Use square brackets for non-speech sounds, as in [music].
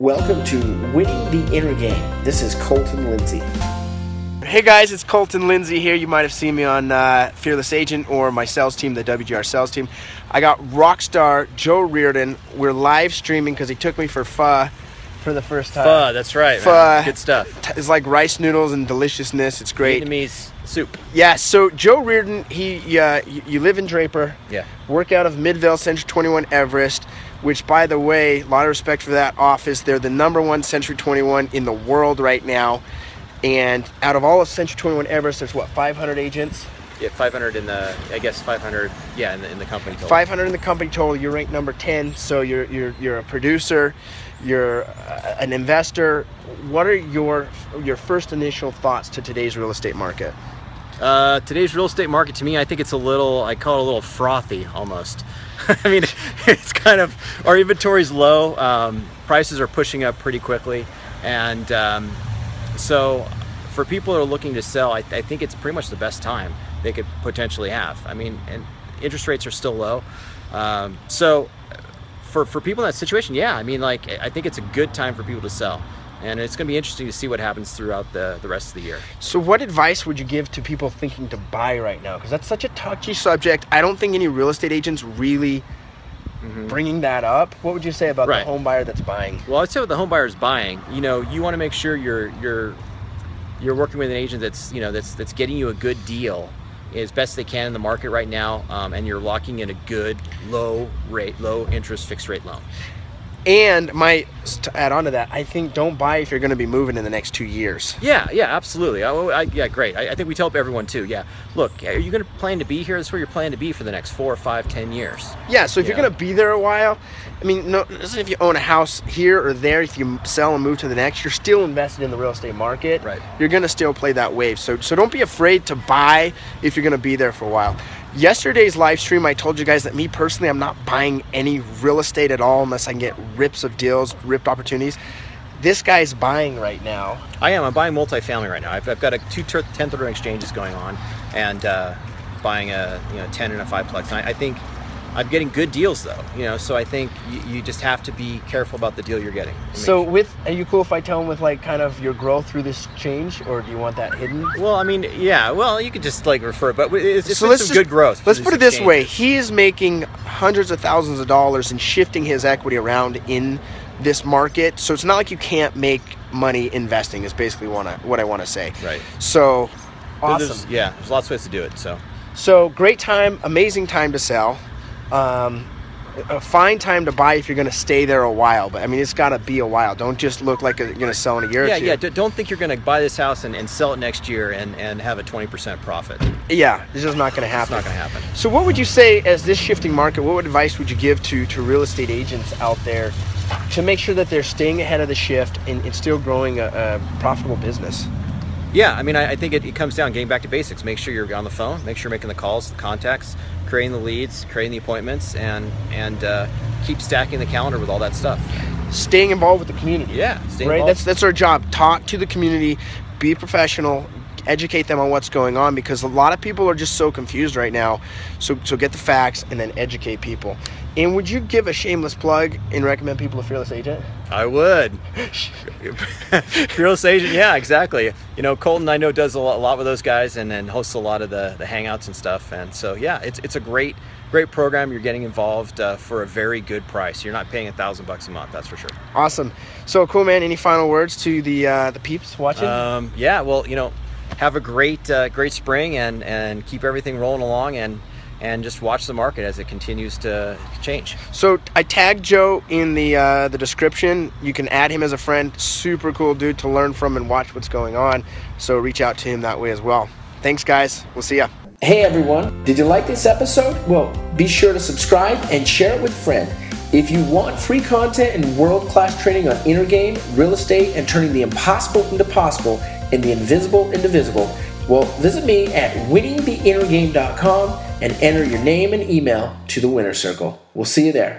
Welcome to Winning the Inner Game. This is Colton Lindsay. Hey guys, it's Colton Lindsay here. You might have seen me on uh, Fearless Agent or my sales team, the WGR sales team. I got rock star Joe Reardon. We're live streaming because he took me for pho for the first time. Pho, that's right. Pho. man. Good stuff. It's like rice noodles and deliciousness. It's great. Vietnamese soup. Yeah, so Joe Reardon, he uh, you, you live in Draper. Yeah. Work out of Midvale Century 21 Everest, which by the way, a lot of respect for that office. They're the number one Century 21 in the world right now. And out of all of Century 21 Everest, there's what, 500 agents? Yeah, 500 in the, I guess 500, yeah, in the, in the company total. 500 in the company total. You're ranked number 10, so you're you're, you're a producer, you're uh, an investor. What are your your first initial thoughts to today's real estate market? Uh, today's real estate market, to me, I think it's a little, I call it a little frothy almost. [laughs] I mean, [laughs] it's kind of, our inventory's low. Um, prices are pushing up pretty quickly. And um, so for people that are looking to sell, I, I think it's pretty much the best time they could potentially have. I mean, and interest rates are still low. Um, so for, for people in that situation, yeah, I mean, like, I think it's a good time for people to sell. And it's going to be interesting to see what happens throughout the, the rest of the year. So, what advice would you give to people thinking to buy right now? Because that's such a touchy subject. I don't think any real estate agents really bringing that up. What would you say about Mm-hmm. Right. the home buyer that's buying? Well, I'd say with the home buyer is buying, you know, you want to make sure you're you're you're working with an agent that's you know that's that's getting you a good deal as best they can in the market right now, um, and you're locking in a good low rate, low interest fixed rate loan. And my to add on to that, I think don't buy if you're going to be moving in the next two years. Yeah, yeah, absolutely. I, I, yeah, great. I, I think we tell everyone too. Yeah, look, are you going to plan to be here? That's where you're planning to be for the next four, five, ten years. Yeah, so if you're going to be there a while, I mean, no, listen, if you own a house here or there, if you sell and move to the next, you're still invested in the real estate market. Right. You're going to still play that wave. So, so don't be afraid to buy if you're going to be there for a while. Yesterday's live stream, I told you guys that me personally, I'm not buying any real estate at all unless I can get rips of deals, ripped opportunities. This guy's buying right now. I am. I'm buying multifamily right now. I've, I've got a two ter- 1031 exchanges going on, and uh, buying a you know 10 and a five plex. And I, I think I'm getting good deals though. You know, so I think you, you just have to be careful about the deal you're getting. So, sure- with are you cool if I tell him with like kind of your growth through this change, or do you want that hidden? well, I mean, yeah. Well, you could just like refer, but it's, it's so been let's some just, good growth. Let's put it these this way: exchanges. he is making hundreds of thousands of dollars and shifting his equity around in this market. So it's not like you can't make money investing. Is basically what I, what I want to say. Right. So So awesome. there's- yeah, there's lots of ways to do it. So So great time, amazing time to sell. Um, a fine time to buy if you're going to stay there a while. But I mean, it's got to be a while. Don't just look like you're going to sell in a year yeah, or two. yeah. Don't think you're going to buy this house and, and sell it next year and, and have a 20% profit. Yeah, this is not going to It's happen. not going to happen. So, what would you say as this shifting market? What advice would you give to to real estate agents out there to make sure that they're staying ahead of the shift and, and still growing a, a profitable business? Yeah, I mean, I, I think it, it comes down getting back to basics. Make sure you're on the phone. Make sure you're making the calls, the contacts, creating the leads, creating the appointments, and and uh, keep stacking the calendar with all that stuff. Staying involved with the community. Yeah, right. involved. That's that's our job. Talk to the community, be professional, educate them on what's going on because a lot of people are just so confused right now. So so get the facts and then educate people. And would you give a shameless plug and recommend people to Fearless Agent? I would. [laughs] Fearless agent, yeah, exactly. You know, Colton, I know does a lot, a lot with those guys, and then hosts a lot of the, the hangouts and stuff. And so, yeah, it's it's a great great program. You're getting involved uh, for a very good price. You're not paying a thousand bucks a month, that's for sure. Awesome. So cool, man. Any final words to the uh, the peeps watching? Um, yeah, well, you know, have a great uh, great spring and and keep everything rolling along and and just watch the market as it continues to change. So I tagged Joe in the uh, the description. You can add him as a friend. Super cool dude to learn from and watch what's going on. So reach out to him that way as well. Thanks, guys. We'll see ya. Hey everyone, did you like this episode? Well, be sure to subscribe and share it with a friend. If you want free content and world class training on inner game, real estate, and turning the impossible into possible and the invisible into visible, well, visit me at winningtheinnergame.com and enter your name and email to the winner circle. We'll see you there.